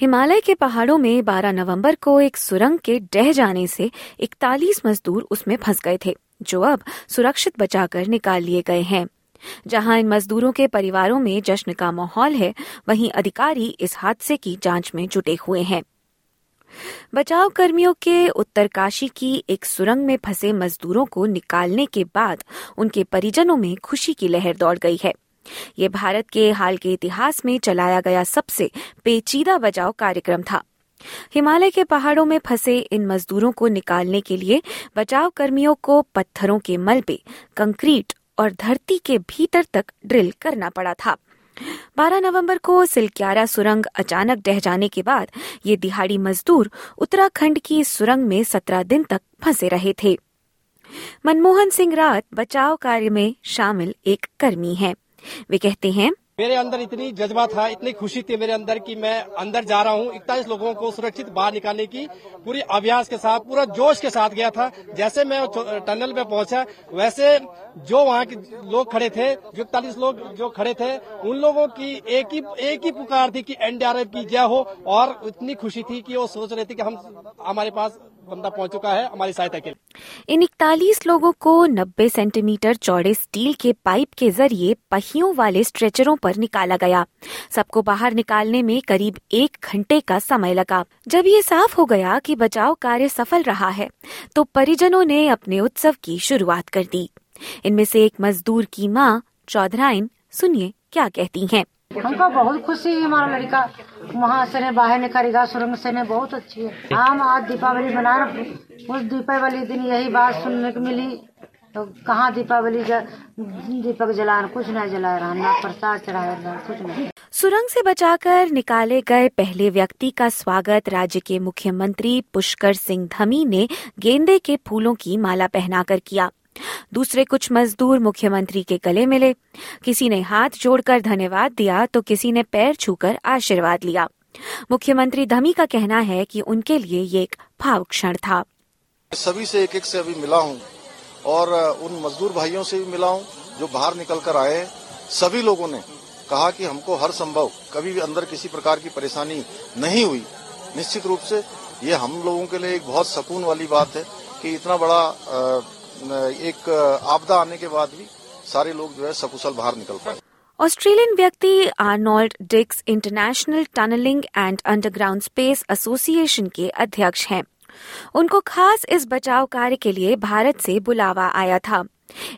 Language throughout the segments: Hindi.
हिमालय के पहाड़ों में 12 नवंबर को एक सुरंग के डह जाने से 41 मजदूर उसमें फंस गए थे, जो अब सुरक्षित बचाकर निकाल लिए गए हैं। जहाँ इन मजदूरों के परिवारों में जश्न का माहौल है, वहीं अधिकारी इस हादसे की जाँच में जुटे हुए हैं। बचाव कर्मियों के उत्तरकाशी की एक सुरंग में फंसे मजदूरों को निकालने के बाद उनके परिजनों में खुशी की लहर दौड़ गई है। ये भारत के हाल के इतिहास में चलाया गया सबसे पेचीदा बचाव कार्यक्रम था। हिमालय के पहाड़ों में फंसे इन मजदूरों को निकालने के लिए बचाव कर्मियों को पत्थरों के मलबे, कंक्रीट और धरती के भीतर तक ड्रिल करना पड़ा था। 12 नवंबर को सिलक्यारा सुरंग अचानक ढह जाने के बाद ये दिहाड़ी मजदूर उत्तराखंड की सुरंग में 17 दिन तक फंसे रहे थे। मनमोहन सिंह रात बचाव कार्य में शामिल एक कर्मी हैं। वे कहते हैं, मेरे अंदर इतनी जज्बा था, इतनी खुशी थी मेरे अंदर कि मैं अंदर जा रहा हूँ। इकतालीस लोगों को सुरक्षित बाहर निकालने की पूरी अभ्यास के साथ, पूरा जोश के साथ गया था। जैसे मैं टनल में पहुँचा, वैसे जो वहाँ के लोग खड़े थे, जो इकतालीस लोग जो खड़े थे, उन लोगों की एक ही एक ही पुकार थी कि एनडीआरएफ की जय हो, और इतनी खुशी थी कि वो सोच रहे थे कि हम, हमारे पास बंदा पहुँच चुका है हमारी सहायता के लिए। इन इकतालीस लोगों को 90 सेंटीमीटर चौड़े स्टील के पाइप के ज़रिए पहियों वाले स्ट्रेचरों पर निकाला गया। सबको बाहर निकालने में करीब एक घंटे का समय लगा। जब ये साफ़ हो गया कि बचाव कार्य सफल रहा है तो परिजनों ने अपने उत्सव की शुरुआत कर दी। इनमें से एक मजदूर की माँ, चौधराइन, सुनिए क्या कहती हैं। हमको बहुत खुशी है हमारा लड़का। वहाँ से बाहर निकलेगा सुरंग से ने बहुत अच्छी है। हम आज दीपावली मना उस दीपावली दिन यही बात सुनने को मिली। तो कहाँ दीपावली दीपक जला कुछ नहीं जला रहा, ना प्रसाद चढ़ाया कुछ नहीं। सुरंग से बचाकर निकाले गए पहले व्यक्ति का स्वागत राज्य के मुख्यमंत्री पुष्कर सिंह धमी ने गेंदे के फूलों की माला पहनाकर किया। दूसरे कुछ मजदूर मुख्यमंत्री के गले मिले। किसी ने हाथ जोड़कर धन्यवाद दिया तो किसी ने पैर छूकर आशीर्वाद लिया। मुख्यमंत्री धमी का कहना है कि उनके लिए ये एक भाव क्षण था। सभी से एक एक से अभी मिला हूँ और उन मजदूर भाइयों से भी मिला हूँ जो बाहर निकल कर आए सभी लोगों ने कहा कि हमको हर संभव, कभी भी अंदर किसी प्रकार की परेशानी नहीं हुई। निश्चित रूप से ये हम लोगों के लिए एक बहुत सकून वाली बात है कि इतना बड़ा एक आपदा आने के बाद भी सारे लोग जो है सकुशल बाहर निकल पाए। ऑस्ट्रेलियन व्यक्ति Arnold Dix International Tunnelling and Underground Space Association के अध्यक्ष हैं। उनको खास इस बचाव कार्य के लिए भारत से बुलावा आया था।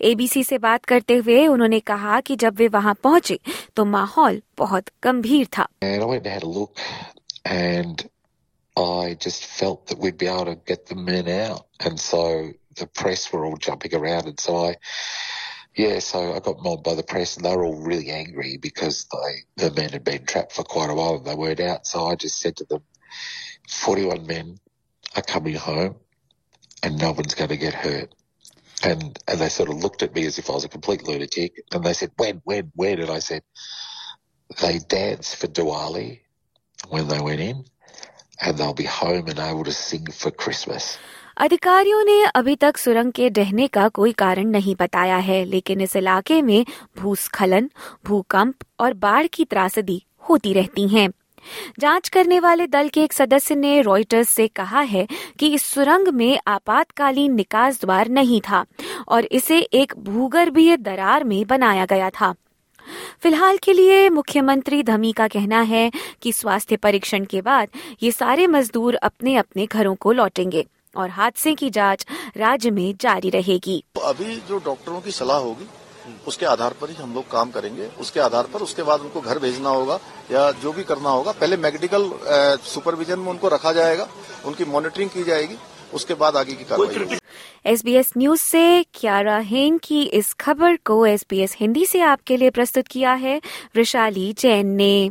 एबीसी से बात करते हुए उन्होंने कहा कि जब वे वहाँ पहुँचे तो माहौल बहुत गंभीर था। I just felt that we'd be able to get the men out. And so the press were all jumping around. And so I, yeah, so I got mobbed by the press and they were all really angry because they, the men had been trapped for quite a while and they weren't out. So I just said to them, 41 men are coming home and no one's going to get hurt. And, and they sort of looked at me as if I was a complete lunatic. And they said, when, when, when? And I said, they danced for Diwali when they went in and they'll be home and able to sing for Christmas. अधिकारियों ने अभी तक सुरंग के डहने का कोई कारण नहीं बताया है, लेकिन इस इलाके में भूस्खलन, भूकंप और बाढ़ की त्रासदी होती रहती हैं। जाँच करने वाले दल के एक सदस्य ने रॉयटर्स से कहा है कि इस सुरंग में आपातकालीन निकास द्वार नहीं था और इसे एक भूगर्भीय दरार में बनाया गया था फ़िलहाल के लिए मुख्यमंत्री धमी का कहना है कि स्वास्थ्य परीक्षण के बाद ये सारे मजदूर अपने अपने घरों को लौटेंगे और हादसे की जाँच राज्य में जारी रहेगी। अभी जो डॉक्टरों की सलाह होगी उसके आधार पर ही हम लोग काम करेंगे। उसके आधार पर उसके बाद उनको घर भेजना होगा या जो भी करना होगा पहले मेडिकल सुपरविजन में उनको रखा जाएगा उनकी मॉनिटरिंग की जाएगी उसके बाद आगे की कार्रवाई एस बी एस न्यूज़ से क्यारा हेन की इस खबर को एस बी एस हिंदी से आपके लिए प्रस्तुत किया है वृशाली जैन ने।